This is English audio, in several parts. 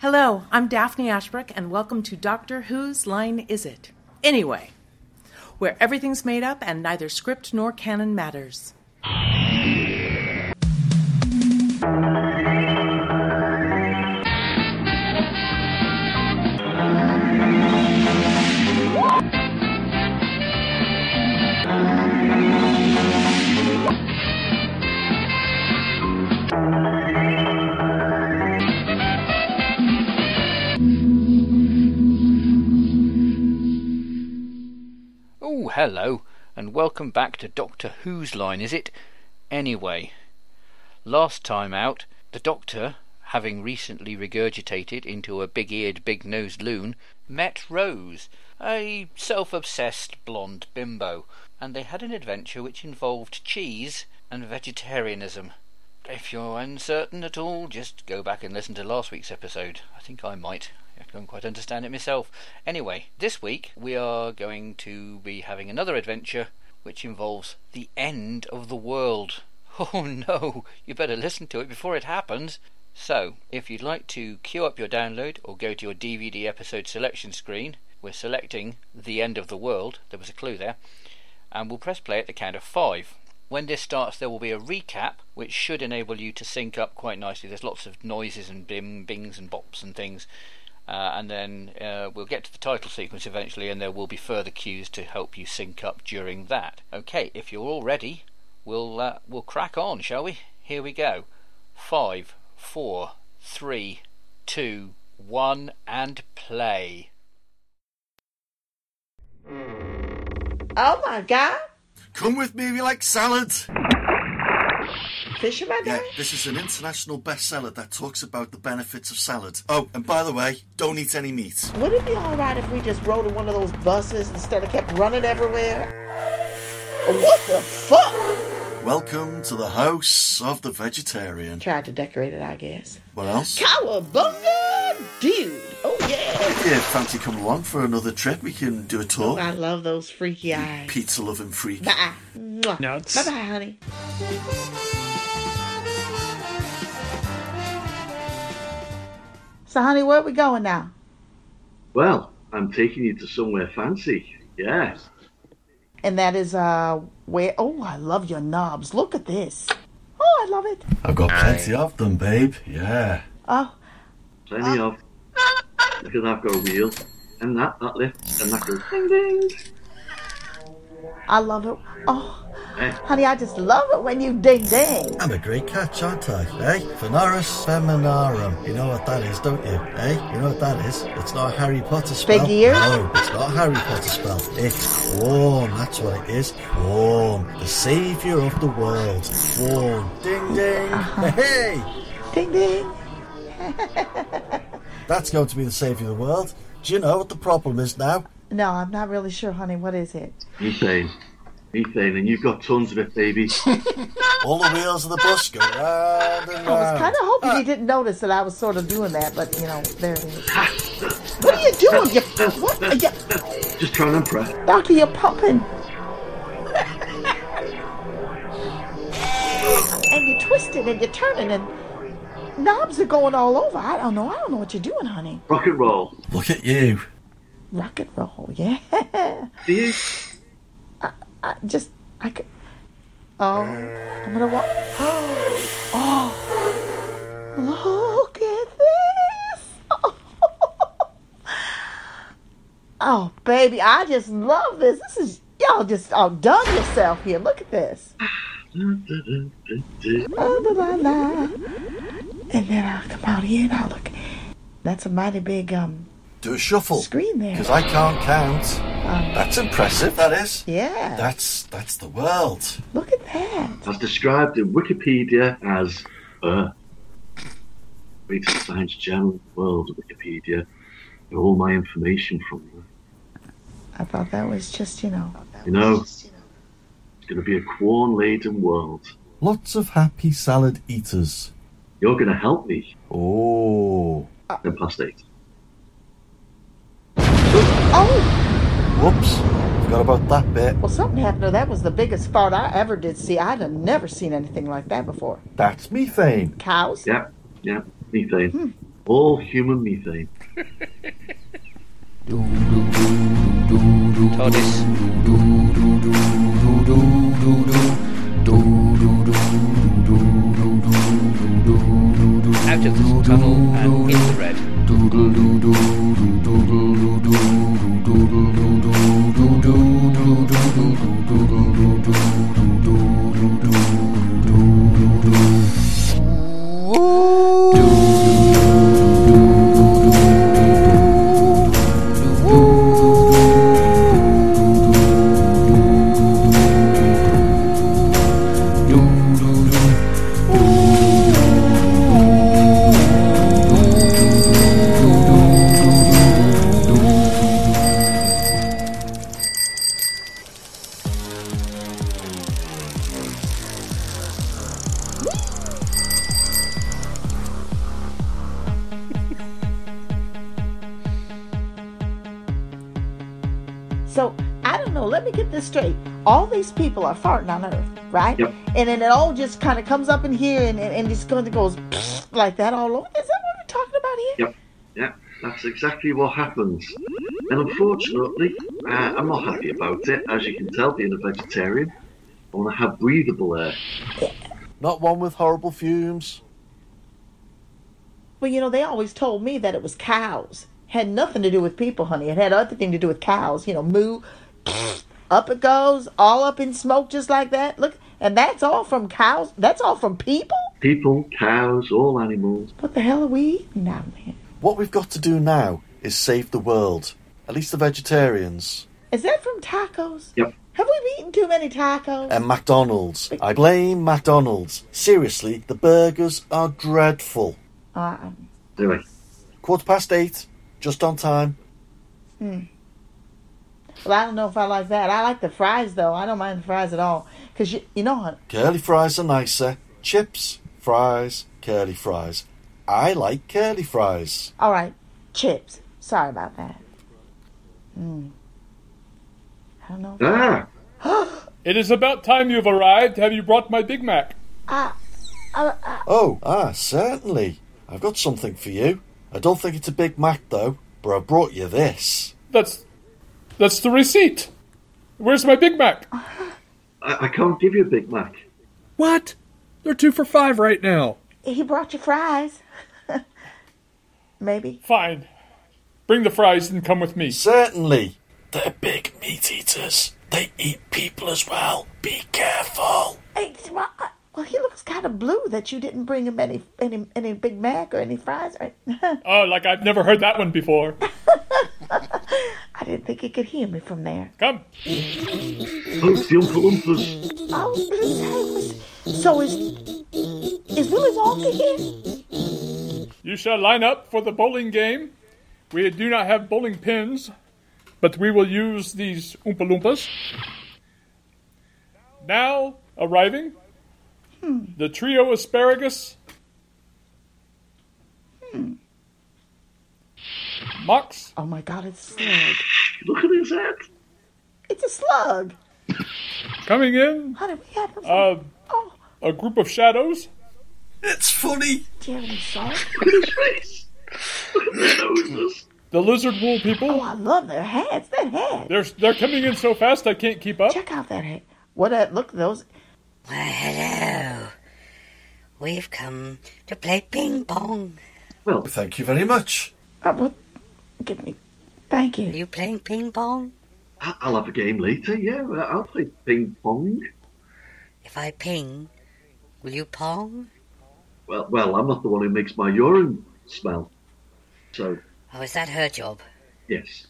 Hello, I'm Daphne Ashbrook, and welcome to Doctor Whose Line Is It? Anyway, where everything's made up and neither script nor canon matters. Hello, and welcome back to Doctor Who's line is it? Anyway, last time out, the Doctor, having recently regurgitated into a big eared, big nosed loon, met Rose, a self obsessed blonde bimbo, and they had an adventure which involved cheese and vegetarianism. If you're uncertain at all, just go back and listen to last week's episode. I think I might. I don't quite understand it myself. Anyway, this week we are going to be having another adventure which involves the end of the world. Oh no, you better listen to it before it happens. So, if you'd like to queue up your download or go to your DVD episode selection screen, we're selecting The End of the World, there was a clue there, and we'll press play at the count of five. When this starts, there will be a recap, which should enable you to sync up quite nicely. There's lots of noises and bim, bings and bops and things. Uh, and then uh, we'll get to the title sequence eventually, and there will be further cues to help you sync up during that. Okay, if you're all ready, we'll uh, we'll crack on, shall we? Here we go. Five, four, three, two, one, and play. Oh my God. Come with me if you like salad. Fisherman Yeah, this is an international bestseller that talks about the benefits of salad. Oh, and by the way, don't eat any meat. Would it be alright if we just rode in one of those buses instead of kept running everywhere? What the fuck? Welcome to the house of the vegetarian. Tried to decorate it, I guess. What else? Cowabunga, dude. Oh yeah. Yeah, fancy coming along for another trip, we can do a tour. Oh, I love those freaky eyes. Pizza loving freak. Bye. Mwah. Nuts. Bye bye, honey. So, honey, where are we going now? Well, I'm taking you to somewhere fancy. Yes. And that is uh where oh I love your knobs. Look at this. Oh, I love it. I've got plenty of them, babe. Yeah. Oh, Plenty of. Look at that go wheel. And that, that lift. And that goes ding ding. I love it. Oh? Honey, I just love it when you ding ding. I'm a great catch, aren't I? Eh? Venaris feminarum. You know what that is, don't you? Eh? You know what that is? It's not a Harry Potter spell. Big ears? No, it's not a Harry Potter spell. It's Quorn. That's what it is. Quorn. The saviour of the world. Quorn. Ding ding. Uh-huh. Hey! Ding ding. That's going to be the saviour of the world. Do you know what the problem is now? No, I'm not really sure, honey. What is it? Methane. Methane. And you've got tons of it, baby. All the wheels of the bus go round and I was kind of hoping you ah. didn't notice that I was sort of doing that, but you know, there it is. What are you doing? You, what? Are you, Just trying to impress. Doctor, you're pumping. and you're twisting and you're turning and knobs are going all over. I don't know. I don't know what you're doing, honey. Rock and roll. Look at you. Rock and roll, yeah. Do you? I just, I could. Oh, I'm gonna walk. Oh, oh, look at this. Oh, baby, I just love this. This is y'all just outdone yourself here. Look at this. Oh, la, la, la. And then I'll come out here and I'll look. That's a mighty big um Do a shuffle. screen there. Because I can't count. Um, That's impressive, that is. yeah. That's that's the world. Look at that. As described in Wikipedia as uh, greatest science journal in the world, Wikipedia. Get all my information from you. I thought that was just, you know. You know, it's going to be a corn laden world. Lots of happy salad eaters. You're going to help me. Oh. Ten past eight. Oh, Whoops. Forgot about that bit. well, something happened to that was the biggest fart I ever did see. I'd have never seen anything like that before. That's methane. Cows? Yeah, yeah, methane. Hmm. All human methane. TARDIS. Out of the tunnel and in the red. So are farting on Earth, right? Yep. And then it all just kind of comes up in here, and and, and just going to goes like that all over. Is that what we're talking about here? Yep. Yeah, that's exactly what happens. And unfortunately, uh, I'm not happy about it. As you can tell, being a vegetarian, I want to have breathable air. Not one with horrible fumes. Well, you know, they always told me that it was cows. Had nothing to do with people, honey. It had everything to do with cows. You know, moo, up it goes, all up in smoke just like that. Look, and that's all from cows. That's all from people. People, cows, all animals. What the hell are we eating down there? What we've got to do now is save the world. At least the vegetarians. Is that from tacos? Yep. Have we eaten too many tacos? And McDonald's. I blame McDonald's. Seriously, the burgers are dreadful. Uh, Anyway, Quarter past eight, just on time. Well, I don't know if I like that. I like the fries though. I don't mind the fries at all. Cause you, you know, honey, Curly fries are nicer. Chips, fries, curly fries. I like curly fries. all right, chips. Sorry about that. Hmm. I don't know. ah, It is about time you've arrived. Have you brought my Big Mac? I, I, I, Oh, ah, certainly. I've got something for you. I don't think it's a Big Mac though, but I brought you this. That's that's the receipt. Where's my Big Mac? I, I can't give you a Big Mac. What? They're two for five right now. he brought you fries. Maybe. Fine. Bring the fries and come with me. Certainly. They're big meat eaters. They eat people as well. Be careful. Hey, well, I- well, he looks kind of blue that you didn't bring him any any any Big Mac or any fries. Or, Oh, like I've never heard that one before. I didn't think he could hear me from there. Come. Oh, it's the Oompa Loompas. Oh, so is is Willy Wonka here? You shall line up for the bowling game. We do not have bowling pins, but we will use these Oompa Loompas. Now arriving, hmm. the trio asparagus. Hmm. Moxx, Oh my God, it's a slug. Look at his head. It's a slug. coming in, Honey, we have them. uh, oh, a group of shadows. It's funny. do you have any salt? Look at his face. Look at their noses. The lizard wool people. Oh. I love their hats. That hat. They're they're coming in so fast I can't keep up. Check out that hat. What? Uh, look, those. Why, hello. We've come to play ping pong. Well, Thank you very much. Uh, what? Give me. Thank you. Are you. you playing ping pong? I- I'll have a game later. Yeah, I'll play ping pong. If I ping, will you pong? Well, well, I'm not the one who makes my urine smell. So, Oh, is that her job? yes.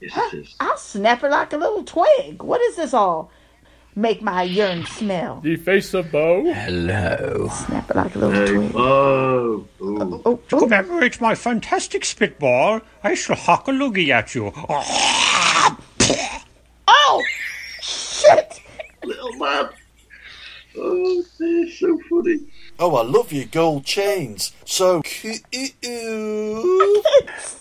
Yes, it is. I'll snap her like a little twig. What is this all? Make my urine smell. The face of Boe. Hello. Snap it like a little Hey, twig. Oh, oh, oh. Oh, oh, commemorate my fantastic spitball, I shall hock a loogie at you. oh, shit! little man. Oh, they're so funny. Oh, I love your gold chains. So cute. Let's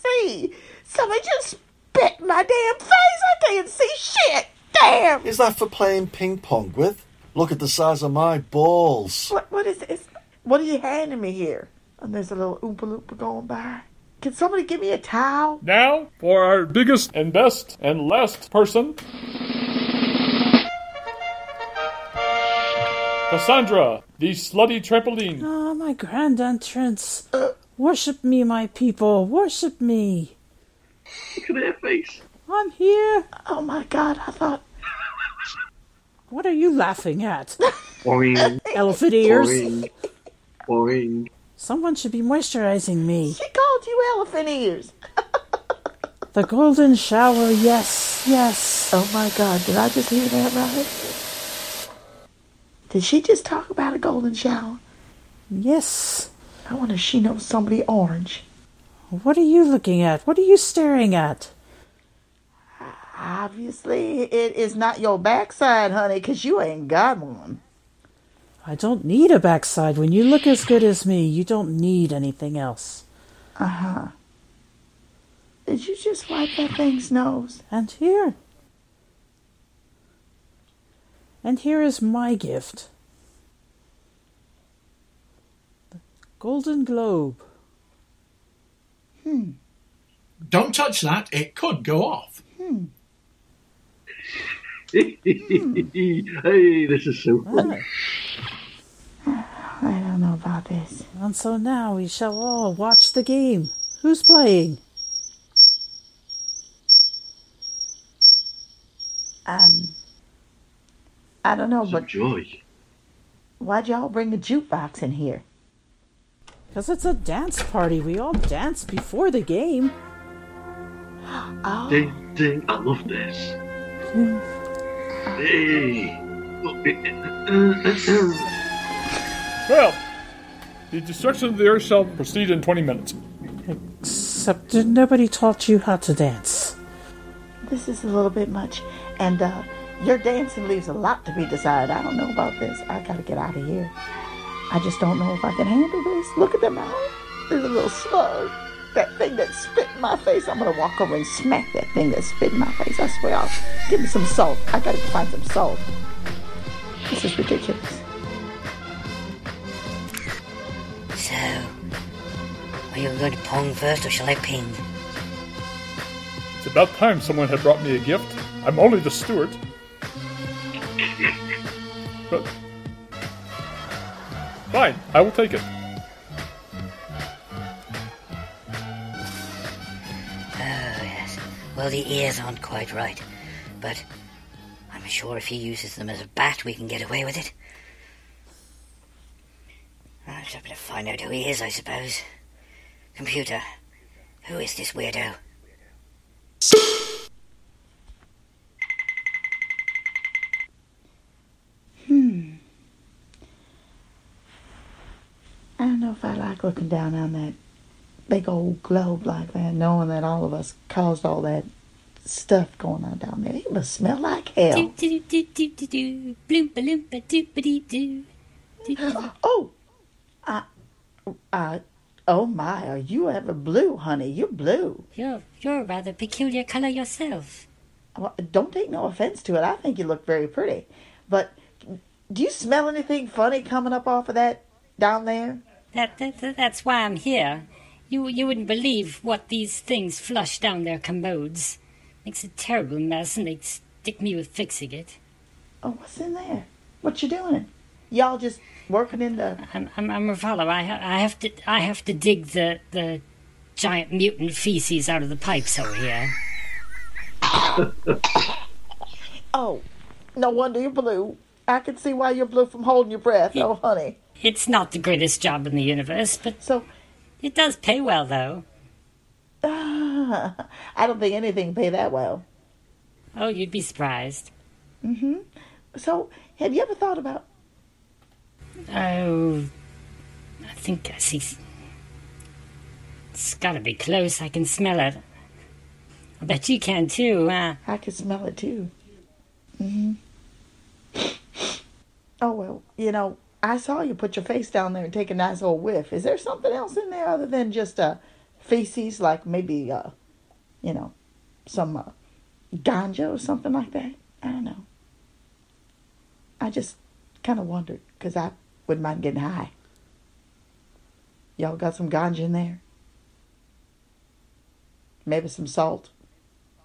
see. Somebody just spit my damn face. I can't see shit. Damn. Is that for playing ping pong with? Look at the size of my balls. What? What is this? What are you handing me here? And there's a little Oompa Loompa going by. Can somebody give me a towel? Now, for our biggest and best and last person Cassandra, the slutty trampoline. Ah, my grand entrance. Worship me, my people. Worship me. Look at her face. I'm here. Oh my god, I thought. What are you laughing at? Boing, Elephant ears? boing, boing. Someone should be moisturizing me. She called you elephant ears. The golden shower, yes, yes. Oh my god, did I just hear that right? Did she just talk about a golden shower? Yes. I wonder if she knows somebody orange. What are you looking at? What are you staring at? Obviously, it is not your backside, honey, 'cause you ain't got one. I don't need a backside. When you look as good as me, you don't need anything else. Uh huh. Did you just wipe that thing's nose? And here. And here is my gift. The Golden Globe. Hmm. Don't touch that, it could go off. Hmm. Hey, this is so funny. I don't know about this. and so now we shall all watch the game. Who's playing? Um, I don't know, It's a but joy. why'd y'all bring a jukebox in here? Because it's a dance party. We all dance before the game. Oh, Ding, ding. I love this. Hey. Look, it-. Well, the destruction of the earth shall proceed in 20 minutes. Except nobody taught you how to dance. this is a little bit much. And, uh, your dancing leaves a lot to be desired. I don't know about this. I gotta get out of here. I just don't know if I can handle this. Look at them out. There's a little slug. That thing that spit in my face. I'm gonna walk over and smack that thing that spit in my face. I swear. I'll give me some salt. I gotta find some salt. This is ridiculous. So, are you going to pong first or shall I ping? It's about time someone had brought me a gift. I'm only the steward. But. Fine, I will take it. Well, the ears aren't quite right, but I'm sure if he uses them as a bat, we can get away with it. I just to find out who he is, I suppose. Computer, who is this weirdo? Hmm. I don't know if I like looking down on that big old globe like that, knowing that all of us caused all that stuff going on down there. It must smell like hell. Oh, uh, uh, oh my, are you ever blue, honey? You're blue. You're you're a rather peculiar color yourself. Well, don't take no offense to it. I think you look very pretty. But do you smell anything funny coming up off of that down there? That, that- that's why I'm here. You you wouldn't believe what these things flush down their commodes. Makes a terrible mess, and they stick me with fixing it. Oh, what's in there? What you doing? Y'all just working in the. I'm I'm, I'm a follow. I ha- I have to I have to dig the the giant mutant feces out of the pipes over here. Oh, no wonder you're blue. I can see why you're blue from holding your breath. Oh, honey. It's not the greatest job in the universe, but so it does pay well, though. I don't think anything pay that well. Oh, you'd be surprised. Mm-hmm. So, have you ever thought about? Oh, I think I see. It's got to be close. I can smell it. I bet you can too, huh? I can smell it too. Mm hmm Oh well, you know, I saw you put your face down there and take a nice old whiff. Is there something else in there other than just uh, feces, like maybe uh, you know, some uh, ganja or something like that? I don't know. I just kind of wondered because I wouldn't mind getting high. Y'all got some ganja in there? Maybe some salt.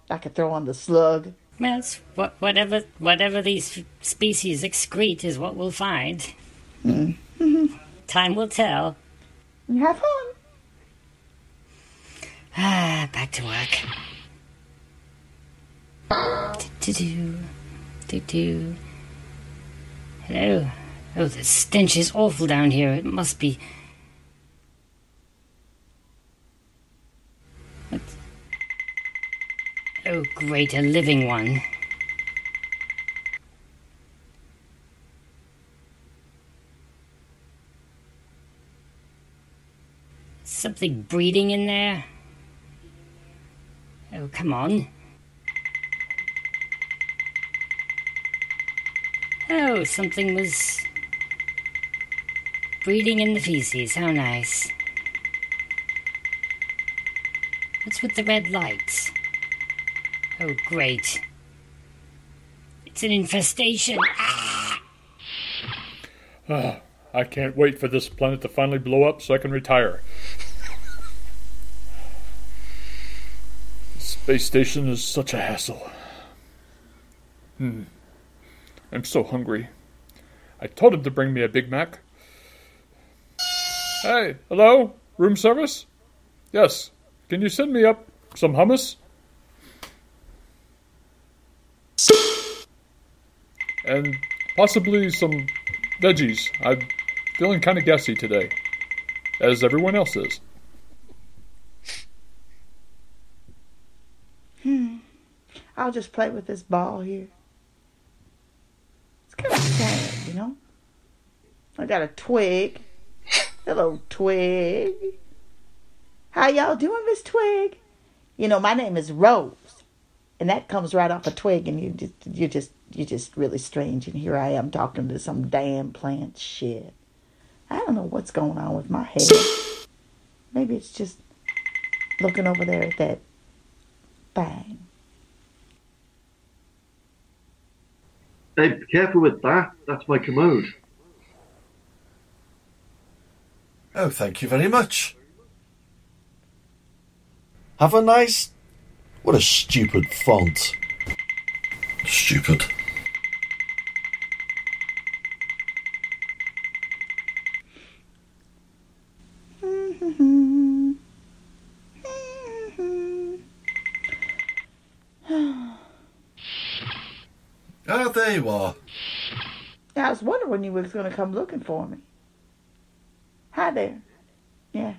I could throw on the slug. Well, it's wha- whatever whatever these species excrete is what we'll find. Mm-hmm. Time will tell. You Have fun. Ah, back to work. Do-do-do. Do-do. Hello. Oh, the stench is awful down here. It must be. What? Oh, great, a living one. Something breeding in there? Oh, come on. Oh, something was breeding in the feces. How nice. What's with the red lights? Oh, great. It's an infestation. Ah, I can't wait for this planet to finally blow up so I can retire. Space station is such a hassle. Hmm. I'm so hungry. I told him to bring me a Big Mac. Hey, hello? Room service? Yes. Can you send me up some hummus? And possibly some veggies. I'm feeling kind of gassy today, as everyone else is. I'll just play with this ball here. It's kind of sad, you know? I got a twig. Hello, twig. How y'all doing, Miss Twig? You know, my name is Rose. And that comes right off a twig, and you just, you're just, you're just really strange. And here I am talking to some damn plant shit. I don't know what's going on with my head. Maybe it's just looking over there at that thing. Hey, be careful with that. That's my commode. Oh, thank you very much. Have a nice. What a stupid font. Stupid. I was when you was going to come looking for me. Hi there. Yeah.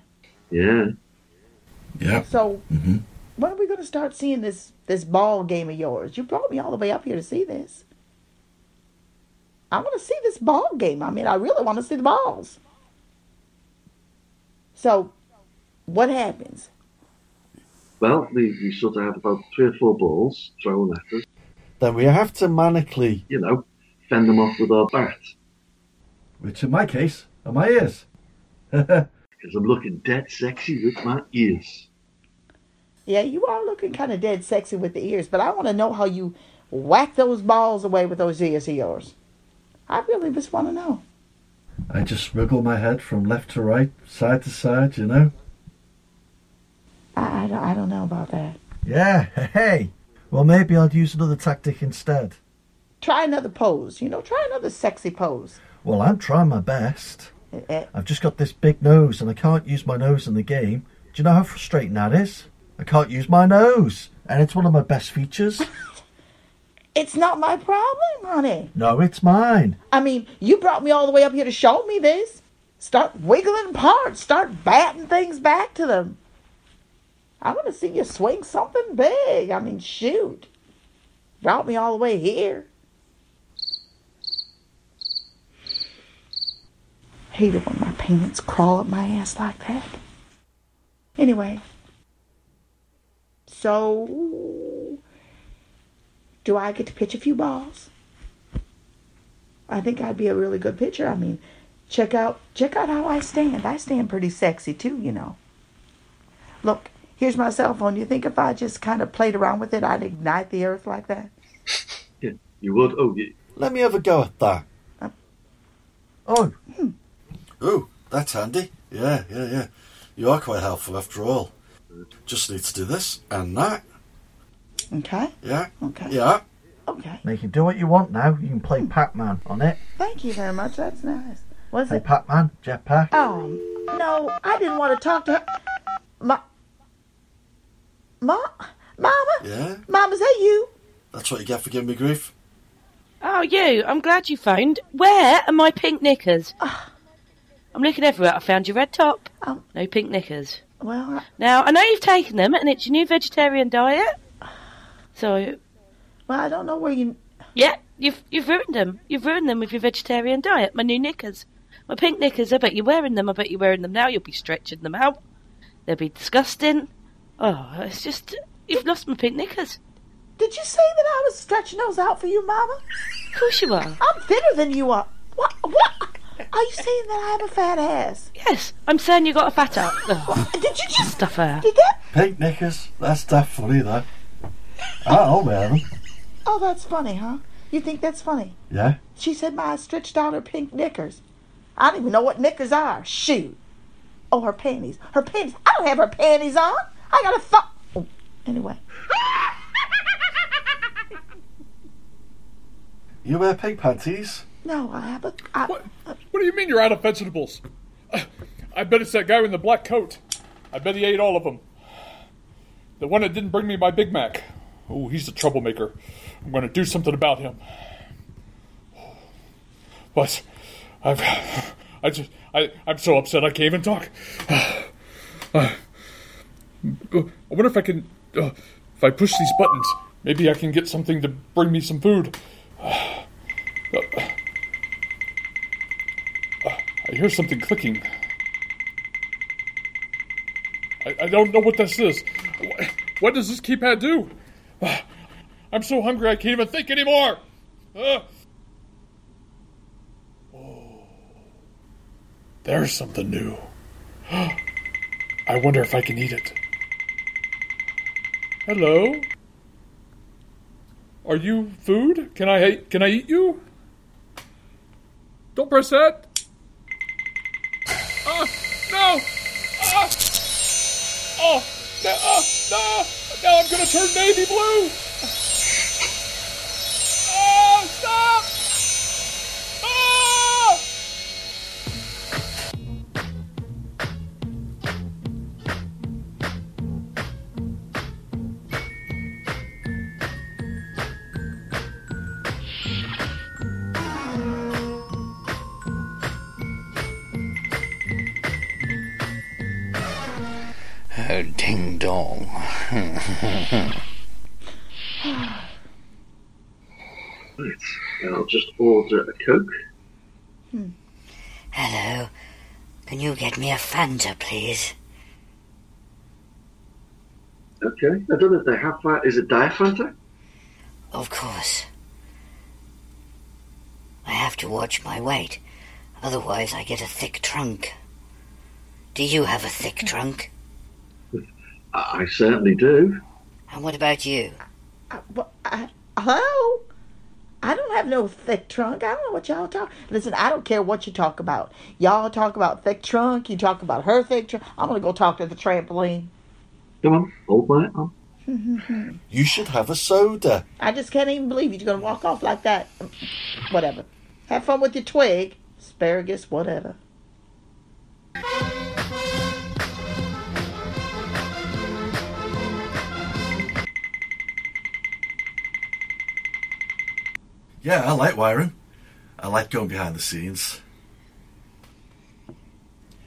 Yeah. Yeah. So, hmm when are we going to start seeing this this ball game of yours? You brought me all the way up here to see this. I want to see this ball game. I mean, I really want to see the balls. So, what happens? Well, we, we sort of have about three or four balls thrown at us. Then we have to manically. You know, fend them off with our bat. Which in my case are my ears. Because I'm looking dead sexy with my ears. Yeah, you are looking kind of dead sexy with the ears, but I want to know how you whack those balls away with those ears of yours. I really just want to know. I just wriggle my head from left to right, side to side, you know? I, I, don't, I don't know about that. Yeah, hey. Well, maybe I'll use another tactic instead. Try another pose. You know, try another sexy pose. Well, I'm trying my best. Eh, eh, I've just got this big nose and I can't use my nose in the game. Do you know how frustrating that is? I can't use my nose, and it's one of my best features. It's not my problem, honey. no, it's mine. I mean, you brought me all the way up here to show me this. Start wiggling parts. Start batting things back to them. I want to see you swing something big. I mean, shoot. Brought me all the way here. Hate it when my pants crawl up my ass like that. Anyway, so do I get to pitch a few balls? I think I'd be a really good pitcher. I mean, check out check out how I stand. I stand pretty sexy too, you know. Look, here's my cell phone. You think if I just kind of played around with it, I'd ignite the earth like that? Yeah, you would. Oh, you, Let me have a go at that. Uh, Oh. Oh, that's handy. Yeah, yeah, yeah. You are quite helpful after all. Just need to do this and that. Okay. Yeah. Okay. Yeah. Okay. Now you can do what you want now. You can play hmm. Pac-Man on it. Thank you very much. That's nice. What's Play it? Pac-Man, jetpack. Oh no, I didn't want to talk to her. Ma, ma, mama, Yeah. mama, is that you? That's what you get for giving me grief. Oh, you. I'm glad you phoned. Where are my pink knickers? Ah. I'm looking everywhere. I found your red top. Oh. No pink knickers. Well, I, Now, I know you've taken them, and it's your new vegetarian diet. So, well, I don't know where you. yeah, you've you've ruined them. You've ruined them with your vegetarian diet. My new knickers. My pink knickers, I bet you're wearing them. I bet you're wearing them now. You'll be stretching them out. They'll be disgusting. Oh, it's just... You've lost my pink knickers. Did you say that I was stretching those out for you, mama? Of course you are. I'm thinner than you are. What? What? Are you saying that I have a fat ass? Yes, I'm saying you got a fat up. Oh, Did you just? stuff her. Did that? Pink knickers. That's that funny, though. I'll wear them. Oh, that's funny, huh? You think that's funny? Yeah. She said my stretched out her pink knickers. I don't even know what knickers are. Shoot. Oh, her panties. Her panties. I don't have her panties on. I got a fuck. Oh, anyway. You wear pink panties? No, I have a. I, What? What do you mean you're out of vegetables? I bet it's that guy in the black coat. I bet he ate all of them. The one that didn't bring me my Big Mac. Oh, he's a troublemaker. I'm going to do something about him. But I've, I just, I, I'm so upset I can't even talk. Uh, I wonder if I can, uh, if I push these buttons, maybe I can get something to bring me some food. Hear something clicking. I, I don't know what this is. What, what does this keypad do? I'm so hungry I can't even think anymore. Uh. Oh. There's something new. I wonder if I can eat it. Hello? Are you food? Can I can I eat you? Don't press that. Gonna turn navy blue! Order a Coke. Hmm. Hello. Can you get me a Fanta, please? Okay. I don't know if they have that. Is it Diet Fanta? Of course. I have to watch my weight, otherwise I get a thick trunk. Do you have a thick trunk? I I certainly do. And what about you? I, what, I, hello? I don't have no thick trunk. I don't know what y'all talk. Listen, I don't care what you talk about. Y'all talk about thick trunk. You talk about her thick trunk. I'm gonna go talk to the trampoline. Come on, hold my arm. You should have a soda. I just can't even believe you're gonna walk off like that. Whatever. Have fun with your twig, asparagus, whatever. Yeah, I like wiring. I like going behind the scenes.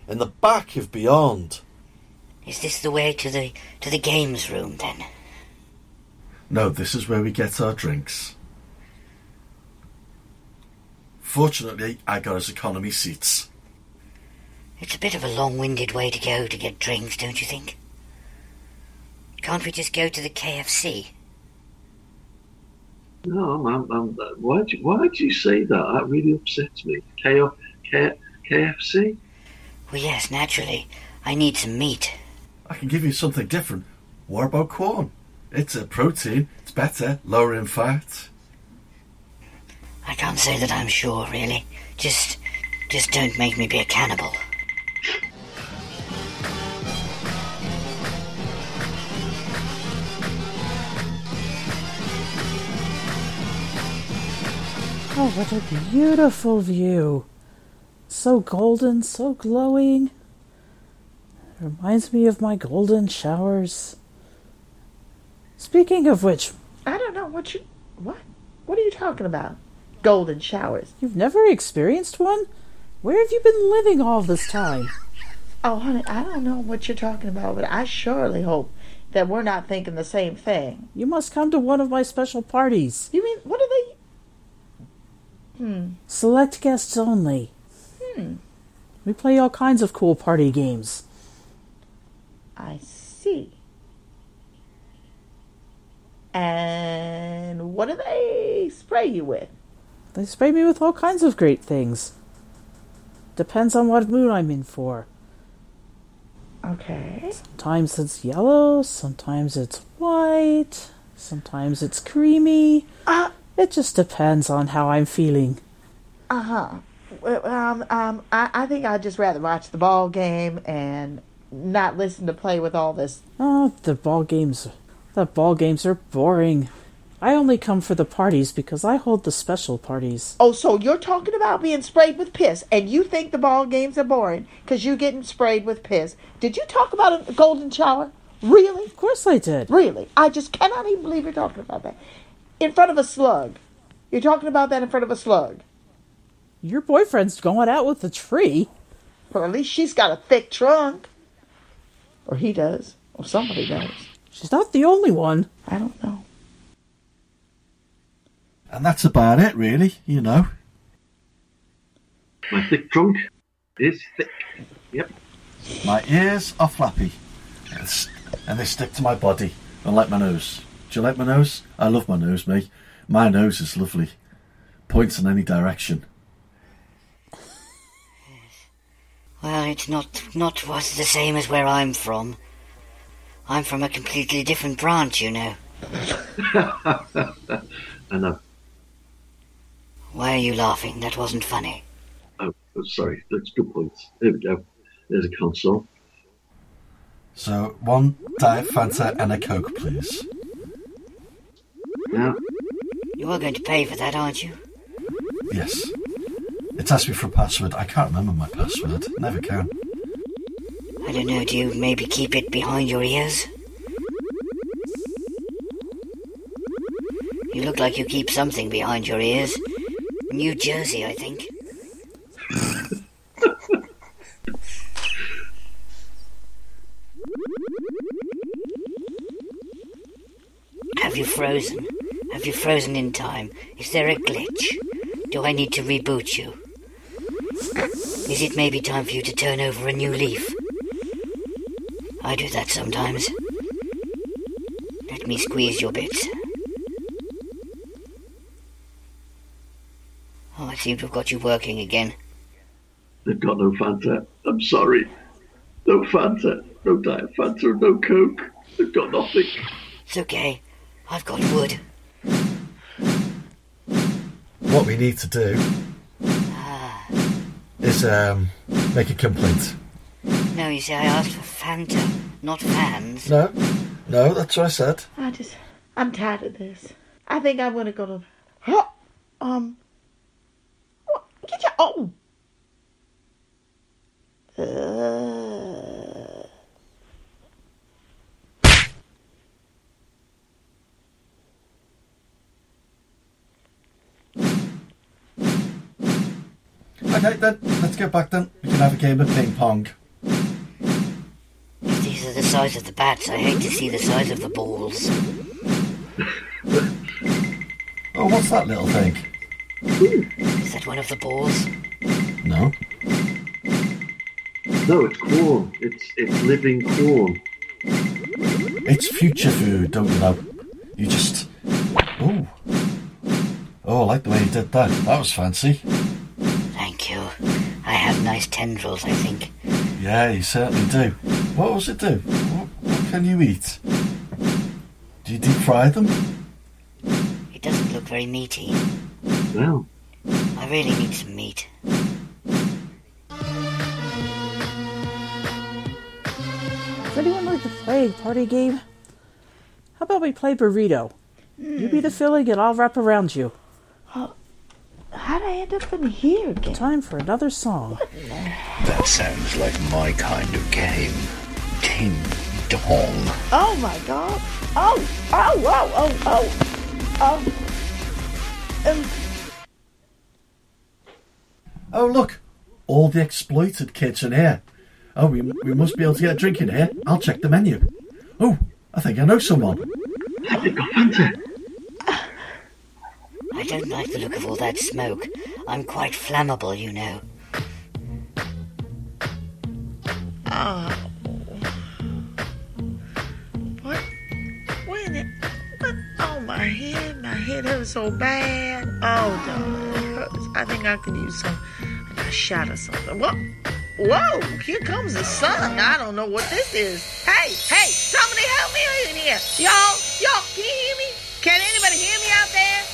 In the back of Beyond. Is this the way to the to the games room then? No, this is where we get our drinks. Fortunately, I got us economy seats. It's a bit of a long-winded way to go to get drinks, don't you think? Can't we just go to the KFC? No, I'm, I'm, why'd, you, why'd you say that? That really upsets me. K- K- KFC? Well, yes, naturally. I need some meat. I can give you something different. What about corn? It's a protein. It's better, lower in fat. I can't say that I'm sure, really. Just, just don't make me be a cannibal. Oh, what a beautiful view. So golden, so glowing. It Reminds me of my golden showers. Speaking of which, I don't know what you. What? What are you talking about? Golden showers. you've never experienced one? Where have you been living all this time? Oh, honey, I don't know what you're talking about, but I surely hope that we're not thinking the same thing. You must come to one of my special parties. You mean, what are they? Hmm. Select guests only. Hmm. We play all kinds of cool party games. I see. And what do they spray you with? They spray me with all kinds of great things. Depends on what mood I'm in for. Okay. Sometimes it's yellow, sometimes it's white, sometimes it's creamy. Uh, it just depends on how I'm feeling. Uh huh. Well, um, um, I, I think I'd just rather watch the ball game and not listen to play with all this. Oh, the ball games. The ball games are boring. I only come for the parties because I hold the special parties. Oh, so you're talking about being sprayed with piss, and you think the ball games are boring because you're getting sprayed with piss. Did you talk about a golden shower? Really? Of course I did. Really? I just cannot even believe you're talking about that. In front of a slug. You're talking about that in front of a slug. Your boyfriend's going out with a tree. Well, at least she's got a thick trunk. Or he does. Or somebody does. She's not the only one. I don't know. And that's about it, really, you know. My thick trunk is thick. Yep. My ears are flappy. And they stick to my body, unlike my nose. Do you like my nose? I love my nose, mate. My nose is lovely. Points in any direction. Well, it's not not was the same as where I'm from. I'm from a completely different branch, you know. I know. Why are you laughing? That wasn't funny. Oh, oh, sorry. That's good points. There we go. There's a console. So, one Diet Fanta and a Coke, please. Yeah. You are going to pay for that, aren't you? Yes. It asked me for a password. I can't remember my password. Never can. I don't know, do you maybe keep it behind your ears? You look like you keep something behind your ears. New Jersey, I think. Have you frozen? Have you frozen in time? Is there a glitch? Do I need to reboot you? Is it maybe time for you to turn over a new leaf? I do that sometimes. Let me squeeze your bits. Oh, I seem to have got you working again. They've got no Fanta. I'm sorry. No Fanta. No Diet Fanta. No Coke. They've got nothing. It's okay. I've got wood. What we need to do is um, make a complaint. No, you see, I asked for Fanta, not fans. No, no, that's what I said. I just, I'm tired of this. I think I'm gonna go to, huh, um, what, get your, oh. Uh, Okay, then, let's get back then. We can have a game of ping pong. If these are the size of the bats, I hate to see the size of the balls. Oh, what's that little thing? Is that one of the balls? No. No, it's corn. It's it's living corn. It's future food, don't you know? You just. Oh. Oh, I like the way you did that. That was fancy. Thank you. I have nice tendrils, I think. Yeah, you certainly do. What was it do? What, what can you eat? Do you deep fry them? It doesn't look very meaty. Well, I really need some meat. Does anyone like to play a party game? How about we play burrito? You be the hmm. filling and I'll wrap around you. How'd I end up in here again? Time for another song. That sounds like my kind of game. Ting dong. Oh my god. Oh, oh, oh, oh, oh. Oh. Um, Oh, look. All the exploited kids in here. Oh, we, we must be able to get a drink in here. I'll check the menu. Oh, I think I know someone. They've got Fanta. I don't like the look of all that smoke. I'm quite flammable, you know. oh. What? When it? Oh, my head. My head hurts so bad. Oh, darling, it hurts. I think I could use some a shot or something. What? Whoa! Here comes the sun. I don't know what this is. Hey, hey! Somebody help me in here, y'all! Y'all, can you hear me? Can anybody hear me out there?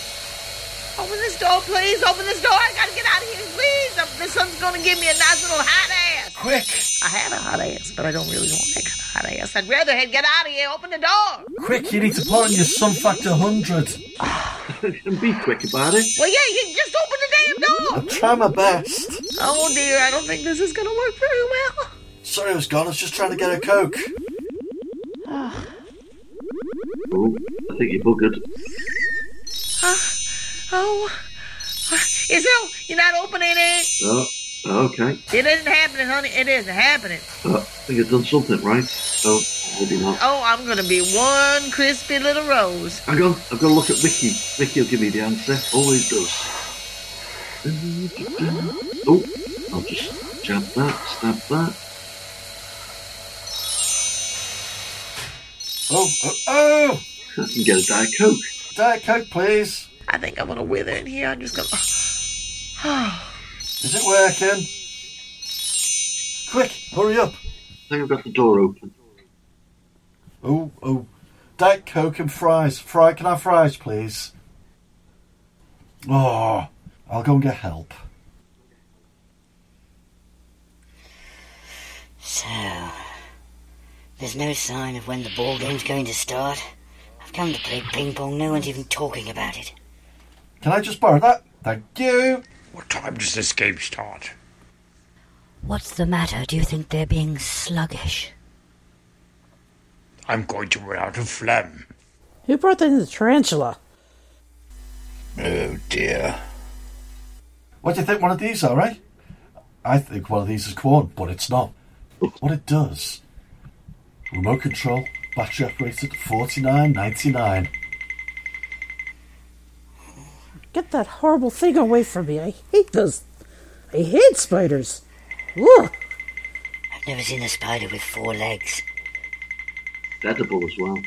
Open this door, please. Open this door. I gotta get out of here, please. This The sun's gonna give me a nice little hot ass. Quick! I have a hot ass, but I don't really want that kind of hot ass. I'd rather head get out of here. Open the door. Quick, you need to put on your Sun Factor 100. and be quick about it. Well, yeah, you just open the damn door. I'll try my best. Oh dear, I don't think this is gonna work very well. Sorry I was gone. I was just trying to get a Coke. Oh, I think you're buggered. Uh, oh, is it? You're not opening it. Oh, okay. It isn't happening, honey. It isn't happening. Uh, I think I've done something right. Oh, maybe not. Oh, I'm gonna be one crispy little rose. Hang on, I've got to look at Vicky. Vicky will give me the answer. Always does. Oh, I'll just jab that, stab that. Oh, oh, oh! I can get a Diet Coke. Diet Coke, please. I think I'm gonna wither in here. I'm just gonna. Is it working? Quick, hurry up. I think I've got the door open. Oh, oh. Diet Coke and fries. Fry, can I have fries, please? Oh, I'll go and get help. So, there's no sign of when the ball game's going to start. I've come to play ping pong. No one's even talking about it. Can I just borrow that? Thank you. What time does this game start? What's the matter? Do you think they're being sluggish? I'm going to run out of phlegm. Who brought in the tarantula? Oh dear. What do you think one of these are, eh? I think one of these is corn, but it's not. What it does. Remote control, battery operated, forty nine ninety nine. Get that horrible thing away from me. I hate those. I hate spiders. Ugh. I've never seen a spider with four legs. It's edible as well.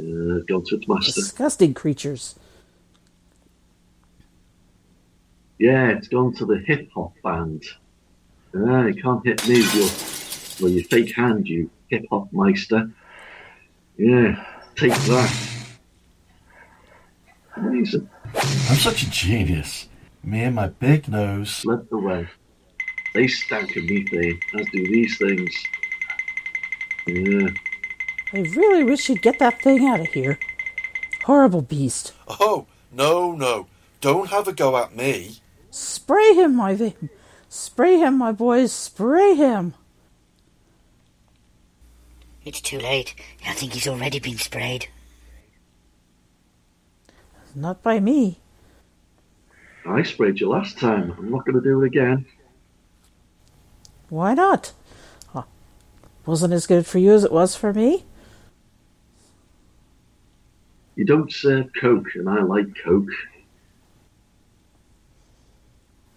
Uh, gone to its master. Disgusting creatures. Yeah, it's gone to the hip hop band. Ah, you can't hit me with your, well, your fake hand, you hip hop meister. Yeah, take that. Amazing. I'm such a genius. Me and my big nose. Led the way. They stank of methane, as do these things. Yeah. I really wish you'd get that thing out of here. Horrible beast. Oh, no, no. Don't have a go at me. Spray him, my vi- Spray him, my boys. Spray him. It's too late. I think he's already been sprayed. Not by me. I sprayed you last time. I'm not going to do it again. Why not? Huh. Wasn't as good for you as it was for me? You don't serve Coke, and I like Coke.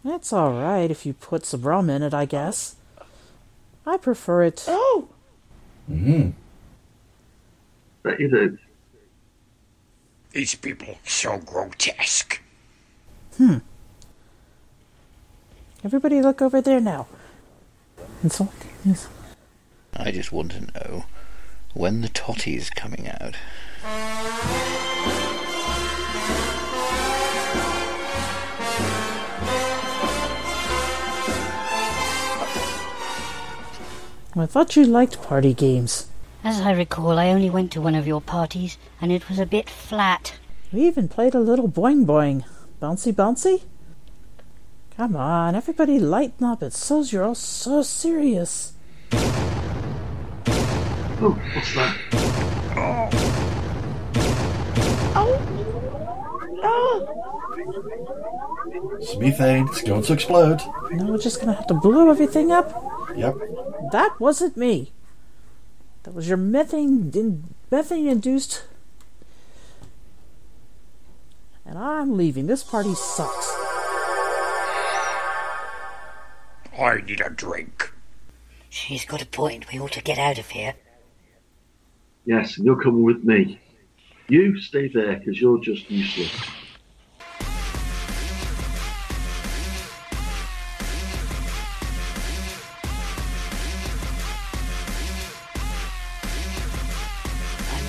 That's all right if you put some rum in it, I guess. I prefer it. Oh, Mm-hmm. Bet you do. These people so grotesque. Hmm. Everybody look over there now. It's so, yes. I just want to know when the totty's coming out. I thought you liked party games. As I recall, I only went to one of your parties, and it was a bit flat. We even played a little boing boing. Bouncy, bouncy? Come on, everybody lighten up. It says you're all so serious. Oh, what's that? Oh! Oh! It's methane. It's going to explode. Now we're just gonna have to blow everything up. Yep. That wasn't me. That was your methane in, methane induced. And I'm leaving. This party sucks. I need a drink. She's got a point. We ought to get out of here. Yes, and you're coming with me. You stay there because you're just useless.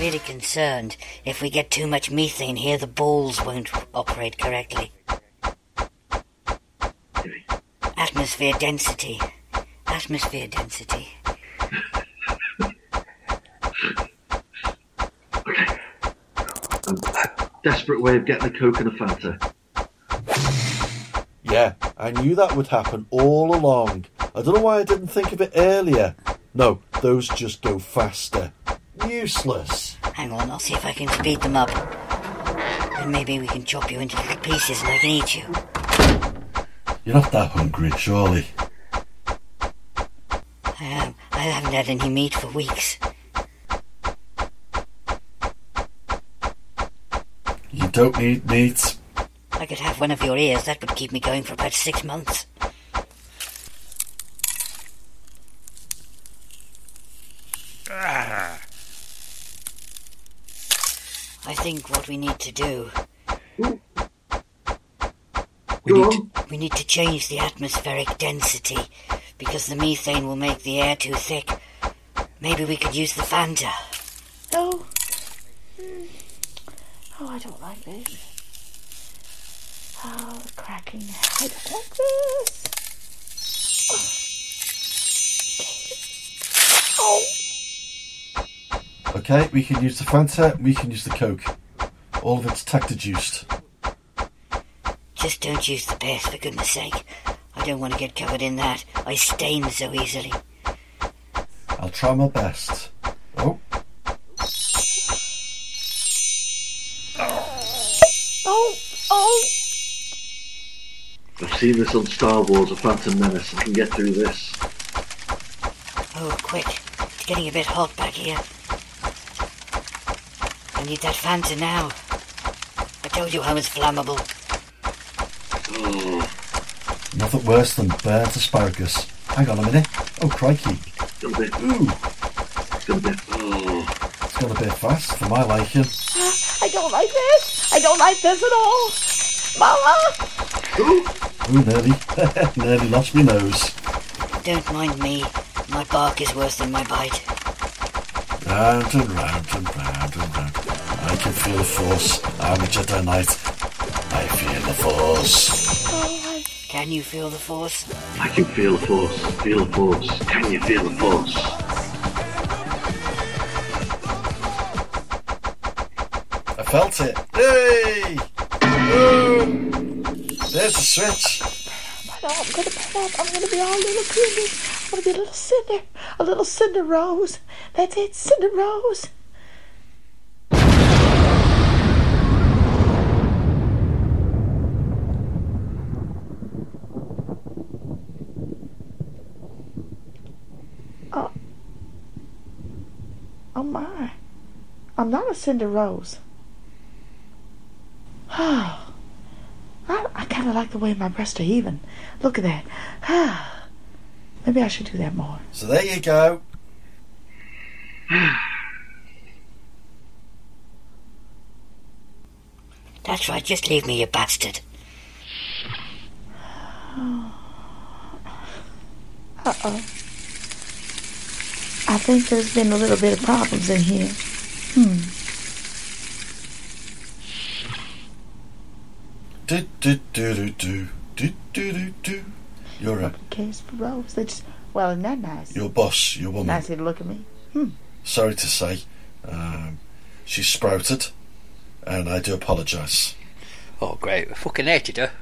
Really concerned. If we get too much methane here, the balls won't operate correctly. Atmosphere density. Atmosphere density. a Desperate way of getting a Coke and a Fanta. Yeah, I knew that would happen all along. I don't know why I didn't think of it earlier. No, those just go faster. Useless. Hang on, I'll see if I can speed them up. And maybe we can chop you into little pieces and I can eat you. You're not that hungry, surely. I am. I haven't had any meat for weeks. You don't need meat. I could have one of your ears. That would keep me going for about six months. Think what we need to do. We Go need, to, we need to change the atmospheric density because the methane will make the air too thick. Maybe we could use the Fanta. Oh. Hmm. Oh, I don't like this. Okay, we can use the Fanta, we can use the Coke. All of it's tactor juiced. Just don't use the best, for goodness sake. I don't want to get covered in that. I stain so easily. I'll try my best. Oh, Oh. Oh. I've seen this on Star Wars: A Phantom Menace. I can get through this. Oh, quick. It's getting a bit hot back here. I need that Fanta now. I told you I was flammable. Oh, mm. nothing worse than burnt asparagus. Hang on a minute. Oh, crikey. it's gonna be. Ooh, It's gonna be. Oh, it's gone a bit fast for my liking. I don't like this. I don't like this at all. Mama. Ooh, Ooh nearly, nearly lost my nose. Don't mind me. My bark is worse than my bite. Round and round and round. I can feel the force. I'm a Jedi Knight. I feel the force. Oh, Can you feel the force? I can feel the force. Feel the force. Can you feel the force? I felt it. Hey! Ooh. There's the switch. No, I'm gonna burn up. I'm gonna be all little creamy. I'm gonna be a little cinder, a little cinder rose. That's it, cinder rose. Oh, oh my! I'm not a cinder rose. Oh. I, I kind of like the way my breasts are even. Look at that. Maybe I should do that more. So there you go. That's right, just leave me, you bastard. Uh oh. I think there's been a little bit of problems in here. Hmm. Do do do do do do do do do. You're a Case for Rose. They just, well, isn't that nice? your boss, your woman. Nice to look at me. Hmm. Sorry to say, um, she sprouted, and I do apologise. Oh, great. I fucking hated her.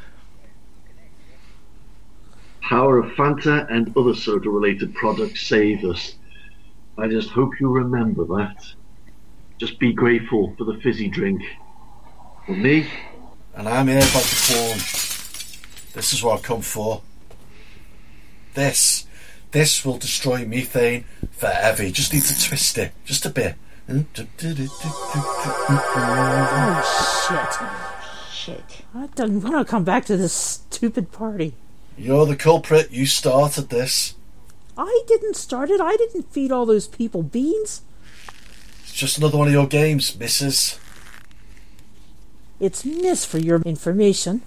Power of Fanta and other soda related products save us. I just hope you remember that. Just be grateful for the fizzy drink. For me, And I'm here about the corn. This is what I've come for. This. This will destroy methane forever. You just need to twist it. Just a bit. Hmm? Oh, shit. Shit. I don't want to come back to this stupid party. You're the culprit. You started this. I didn't start it. I didn't feed all those people beans. It's just another one of your games, missus. It's Miss for your information.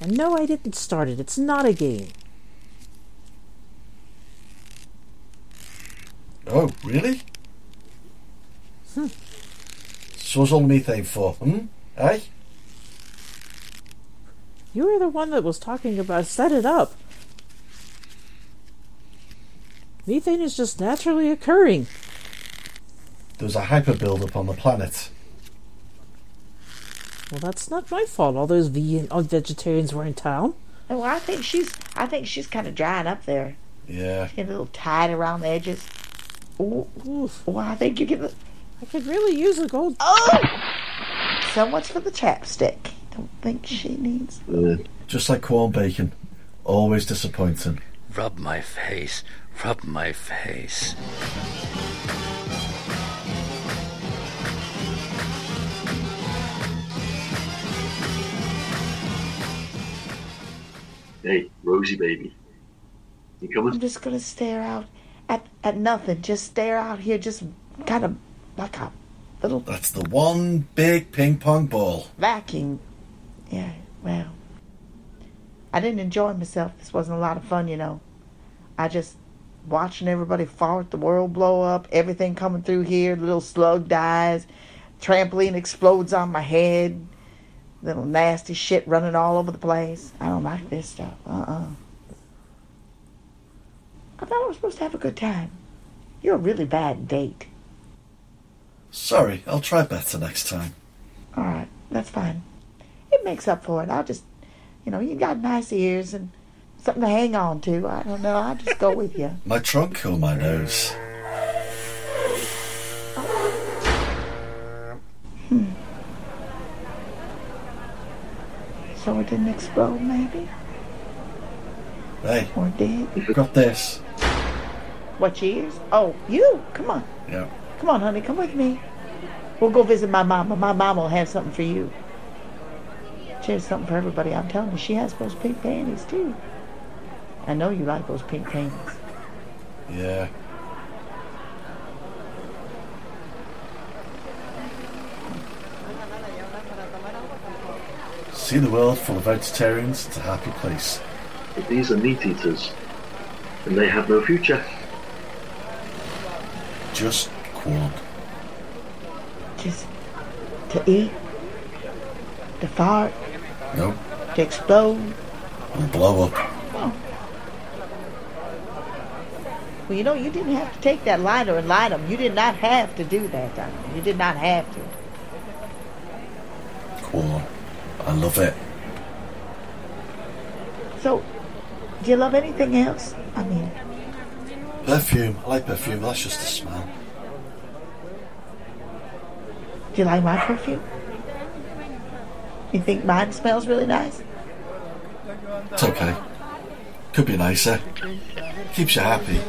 And no, I didn't start it. It's not a game. Oh, really? Hmm. So what's all the methane for? Hmm? Eh? You were the one that was talking about set it up. Methane is just naturally occurring. There was a hyper buildup on the planet. Well, that's not my fault. All those vegan, all vegetarians were in town. Oh, I think she's. I think she's kind of drying up there. Yeah. Getting a little tight around the edges. Oh, oh I think you get the. I could really use a gold. Oh! So much for the chapstick. Don't think she needs. Just like corn bacon. Always disappointing. Rub my face. Rub my face. hey, Rosie baby. You coming? I'm just gonna stare out at at nothing. Just stare out here. Just kind of like a little That's the one big ping pong ball. vacuum. Yeah. Well, I didn't enjoy myself. This wasn't a lot of fun, you know. I just watching everybody fart, the world blow up, everything coming through here. The little slug dies, trampoline explodes on my head. Little nasty shit running all over the place. I don't like this stuff. Uh-uh. I thought I was supposed to have a good time. You're a really bad date. Sorry, I'll try better next time. All right, that's fine. It makes up for it. I'll just, you know, you got nice ears and something to hang on to. I don't know. I'll just go with you. My trunk killed my nose? Hmm. So it didn't explode, maybe? Hey, Or did? got this. What, ears? Oh, you? Come on. Yeah. Come on, honey. Come with me. We'll go visit my mama. My mama will have something for you. She has something for everybody. I'm telling you, she has those pink panties, too. I know you like those pink panties. Yeah. See the world full of vegetarians, it's a happy place. But these are meat eaters. And they have no future. Just corn. Just to eat, to fart, No, to explode. and blow up. Well, you know, you didn't have to take that lighter and light them. You did not have to do that. You did not have to. Cool. I love it. So, do you love anything else? I mean, Perfume. I like perfume. That's just a smell. do you like my perfume? You think mine smells really nice? It's okay. Could be nicer. Keeps you happy.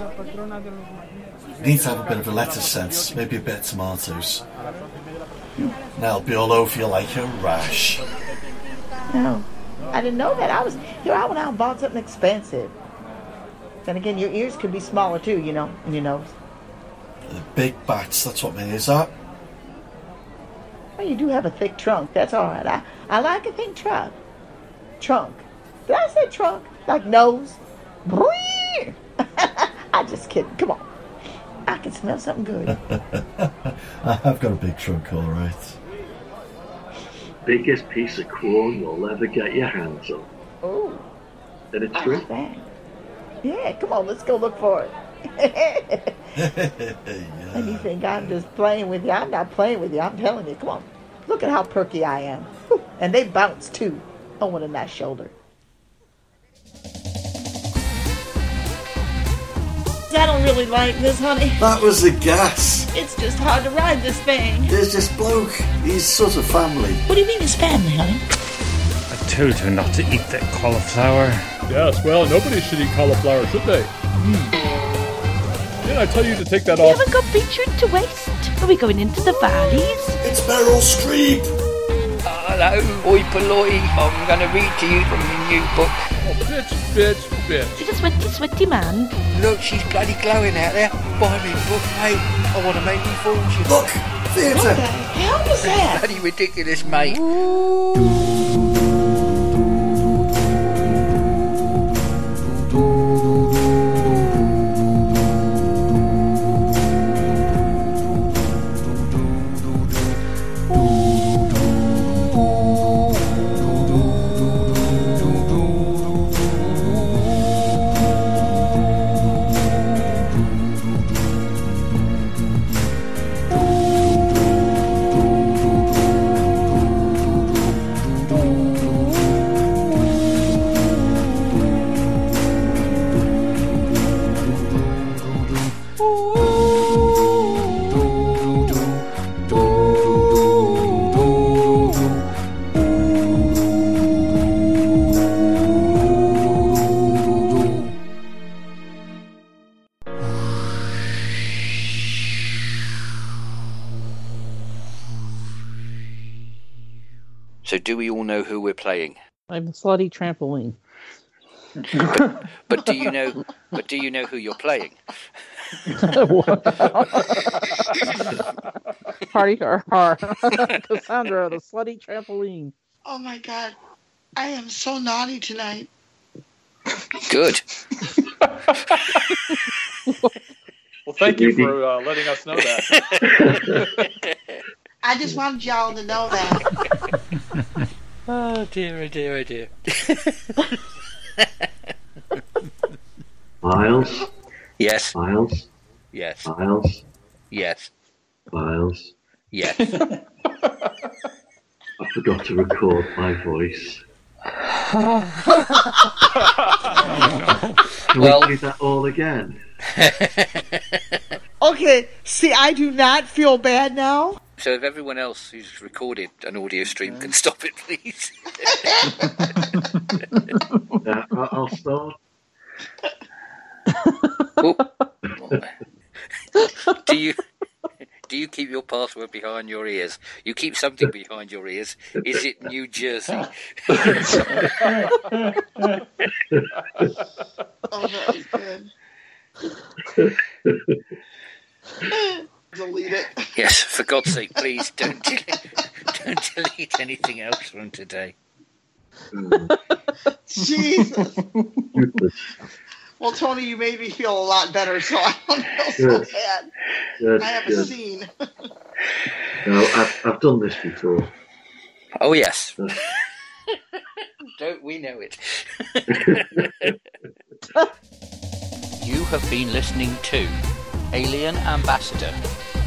Need to have a bit of a lettuce scent, maybe a bit of tomatoes. Now it'll be all over you like a rash. No, I didn't know that. I was here. I went out and bought something expensive. Then again, your ears could be smaller too. You know, and your nose. The big bats, that's what my ears are. Well, you do have a thick trunk. That's all right. I I like a thick trunk. Trunk. Did I say trunk? Like nose? I just kidding. Come on. I can smell something good. I have got a big trunk, alright. Biggest piece of corn you'll ever get your hands on. Oh, And it's I true. Yeah, come on. Let's go look for it. And you think I'm just playing with you? I'm not playing with you. I'm telling you. Come on. Look at how perky I am. And they bounce too. Oh, what a nice shoulder. I don't really like this, honey. That was the gas. It's just hard to ride this thing. There's this bloke. He's sort of family. What do you mean his family, honey? I told her not to eat that cauliflower. Yes, well, nobody should eat cauliflower, should they? Hmm. Didn't I tell you to take that We off? haven't got beetroot to waste. Are we going into the valleys? It's Meryl Streep. Hello, oi polloi. I'm going to read to you from the new book. Oh, bitch, bitch, bitch. He's a sweaty, sweaty man. Look, she's bloody glowing out there. Buy me a book, mate. I want to make me fortune. Look, theatre. How was that? Bloody ridiculous, mate. So, slutty trampoline. But do you know? But do you know who you're playing? Party har har. Cassandra, the slutty trampoline. Oh my god. I am so naughty tonight. Good. Well, thank you for uh, letting us know that. I just wanted y'all to know that. Oh dear, oh dear, oh dear. Miles, Yes, Miles, yes, Miles, yes, Miles. yes. I forgot to record my voice. oh, no. Can Well- we do that all again? Okay, see, I do not feel bad now. So, if everyone else who's recorded an audio stream can stop it, please. Yeah, I- I'll start. Oh. do you do you keep your password behind your ears? You keep something behind your ears. Is it New Jersey? Oh, that was good. Delete it. yes, for God's sake, please don't delete, don't delete anything else from today. Jesus. Well, Tony, you made me feel a lot better, so I don't feel so bad. Good, I have a scene. No, I've, I've done this before. Oh yes. Don't we know it? you have been listening to Alien Ambassador,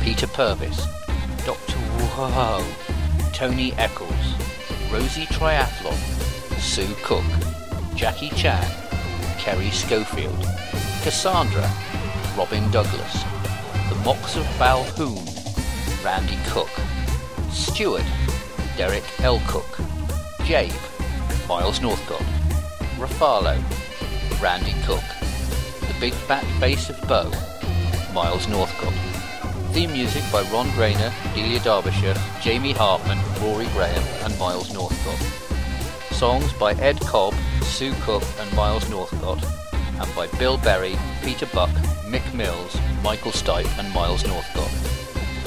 Peter Purvis, Dr. Whoa, Tony Eccles, Rosie Triathlon, Sue Cook, Jackie Chan, Kerry Schofield, Cassandra, Robin Douglas, The Moxx of Balhoon, Randy Cook, Stuart, Derek L. Cook, Jabe, Miles Northcott, Raffalo, Randy Cook, The Big Fat Bass of Boe, Miles Northcott. Theme music by Ron Grainer, Delia Derbyshire, Jamie Hartman, Rory Graham, and Miles Northcott. Songs by Ed Cobb, Sue Cook, and Miles Northcott, and by Bill Berry, Peter Buck, Mike Mills, Michael Stipe, and Miles Northcott.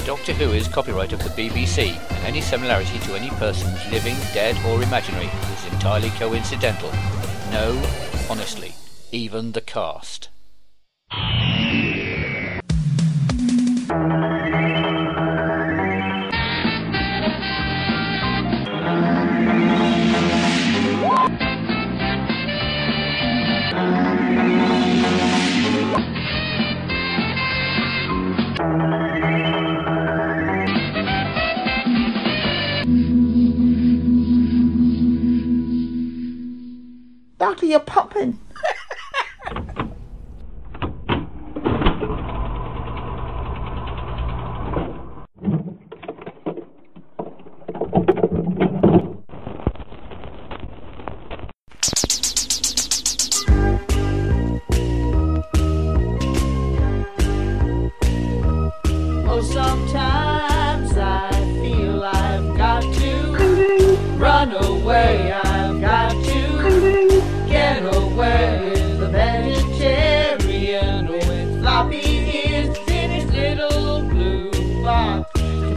Doctor Who is copyright of the BBC, and any similarity to any persons living, dead, or imaginary is entirely coincidental. No, honestly, even the cast. Doctor, you're popping.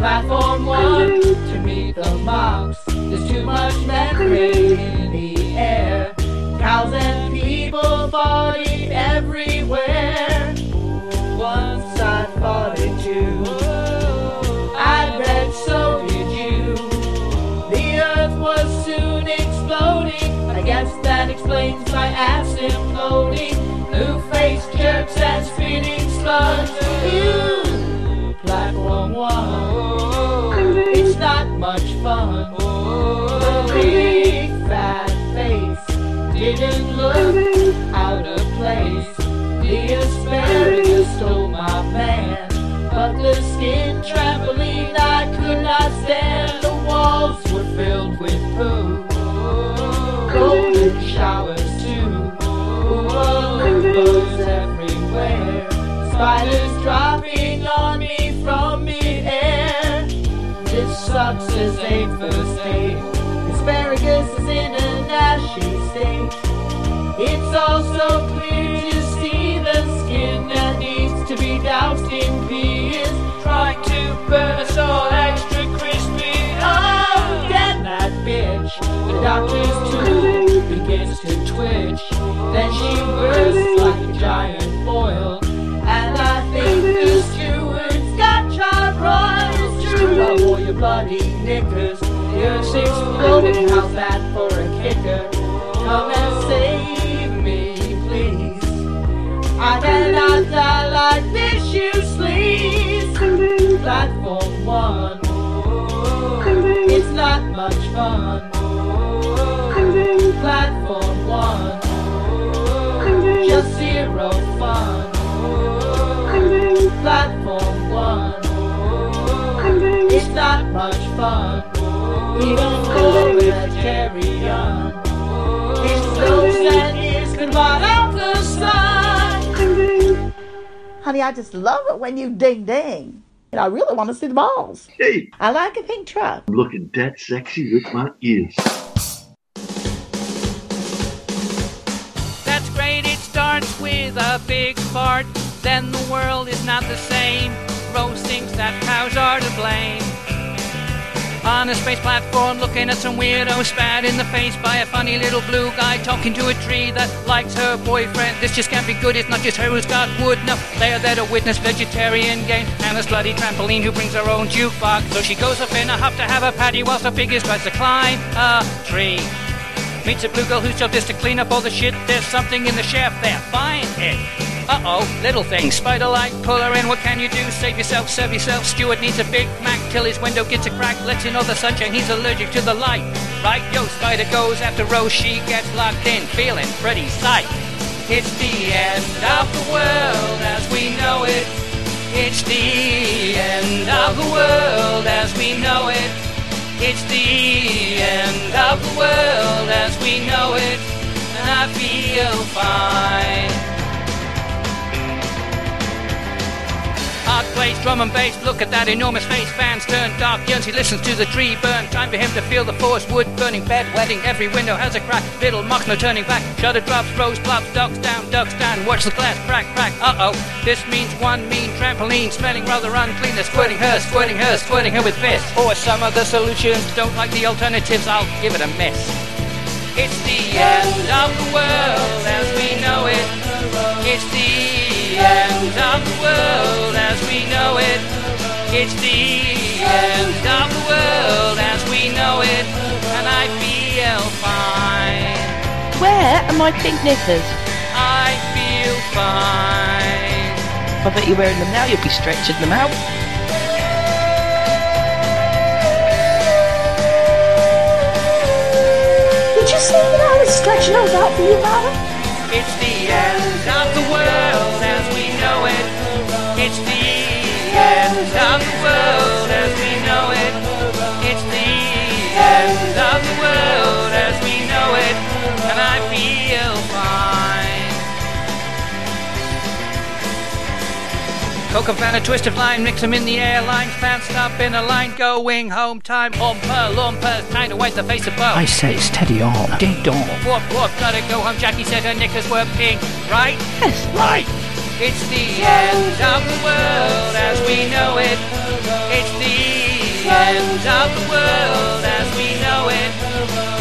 Platform one to meet the mops. There's too much membrane in the air. Cows and people farting everywhere. Once I fought it too. I bet so did you. The earth was soon exploding. I guess that explains my ass imploding. Blue faced jerks and spinning slugs. You, platform one. Much fun. Oh, The big fat face didn't look out of place. The asparagus stole my man, but the skin trampoline I could not stand. The walls were filled with poo, golden showers too. Bugs everywhere, spiders Sucks as a first aid. Asparagus is in an ashy state. It's also clear to see the skin that needs to be doused in pee is trying to burn us all extra crispy. Oh, get that bitch. The doctor's tool begins to twitch. Then she bursts like a giant boil. Bloody knickers. The earth's exploding, how's that for a kicker? Come and save me, please. I cannot die like this, you sleaze. Platform one. It's not much fun. Platform one. Just zero fun. Platform much fun. Even for a vegetarian. It's those and ears can out the sun. Honey, I just love it when you ding ding. And I really want to see the balls. Hey, I like a pink truck. I'm looking dead sexy with my ears. That's great, it starts with a big fart. Then the world is not the same. Rose thinks that cows are to blame. On a space platform, looking at some weirdo spat in the face by a funny little blue guy talking to a tree that likes her boyfriend. This just can't be good, it's not just her who's got wood. No, they are there to witness vegetarian game and a slutty trampoline who brings her own jukebox. So she goes up in a huff to have a patty whilst her figure tries to climb a tree. Meets a blue girl whose job is to clean up all the shit. There's something in the shaft there. Find it. Uh oh, little thing. Spider light, pull her in. What can you do? Save yourself, serve yourself. Stewart needs a Big Mac till his window gets a crack. Lets in all the sunshine. He's allergic to the light. Right, yo, Spider goes after Rose. She gets locked in, feeling pretty sight. It's the end of the world as we know it. It's the end of the world as we know it. It's the end of the world as we know it, and I feel fine. Hard place, drum and bass, look at that enormous face. Fans turn dark, yearns, listens to the tree burn. Time for him to feel the force, wood burning, bed wetting. Every window has a crack, little mock, no turning back. Shutter drops, rose plops, ducks down, ducks down. Watch the glass crack, crack. Uh oh, this means one mean trampoline, smelling rather unclean. They're squirting her, squirting her, squirting her with piss. Or some other the solutions don't like the alternatives, I'll give it a miss. It's the end of the world as we know it. It's the end of the world as we know it. It's the end of the world as we know it. And I feel fine. Where are my pink knickers? I feel fine. I bet you're wearing them now, you'll be stretching them out. Did you say that I was stretch those out for you, Mama? It's the end of the world as we know it. It's the end of the world as we know it. It's the end of the world as we know it. And I feel fine. And fan, a twist of line, mix 'em in the air, line fans up in a line, going home time, humper, lumpers, time to wipe the face of both. I say steady on. Ding dong. Whoop, whoop, gotta go home. Jackie said her knickers were pink, right? Yes. Right. It's the end of the world as we know it. It's the end of the world as we know it.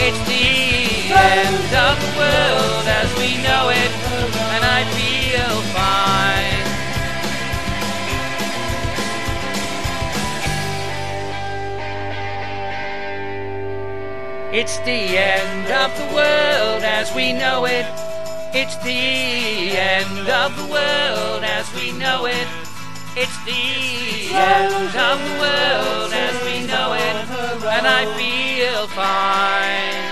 It's the end of the world as we know it. And I feel fine. It's the end of the world as we know it. It's the end of the world as we know it. It's the end of the world as we know it. And I feel fine.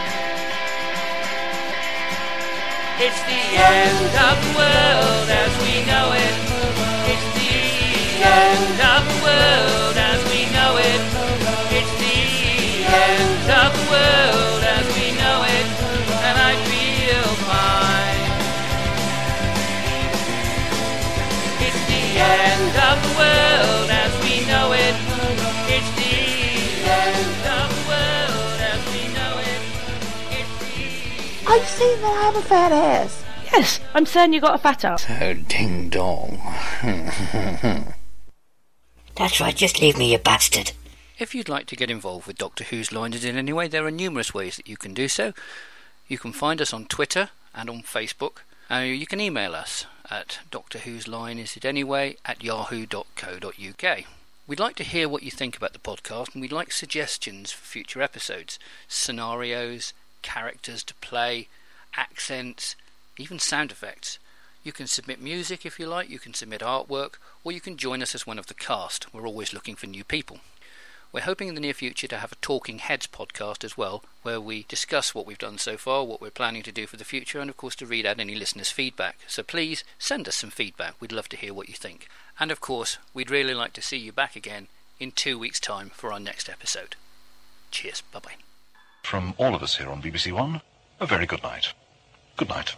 It's the end of the world as we know it. It's the end of the world as we know it. It's the end of the world as we end of the world as we know it. It's the end of the world as we know it. Are you saying that I have a fat ass? Yes, I'm saying you got a fat ass. Oh, ding dong. That's right, just leave me, you bastard. If you'd like to get involved with Doctor Who's Liners in any way, there are numerous ways that you can do so. You can find us on Twitter and on Facebook. Uh, you can email us at Doctor Who's Line Is It Anyway at yahoo.co.uk. We'd like to hear what you think about the podcast and we'd like suggestions for future episodes, scenarios, characters to play, accents, even sound effects. You can submit music if you like, you can submit artwork, or you can join us as one of the cast. We're always looking for new people. We're hoping in the near future to have a Talking Heads podcast as well, where we discuss what we've done so far, what we're planning to do for the future, and of course to read out any listeners' feedback. So please send us some feedback. We'd love to hear what you think. And of course, we'd really like to see you back again in two weeks' time for our next episode. Cheers. Bye bye. From all of us here on BBC One, a very good night. Good night.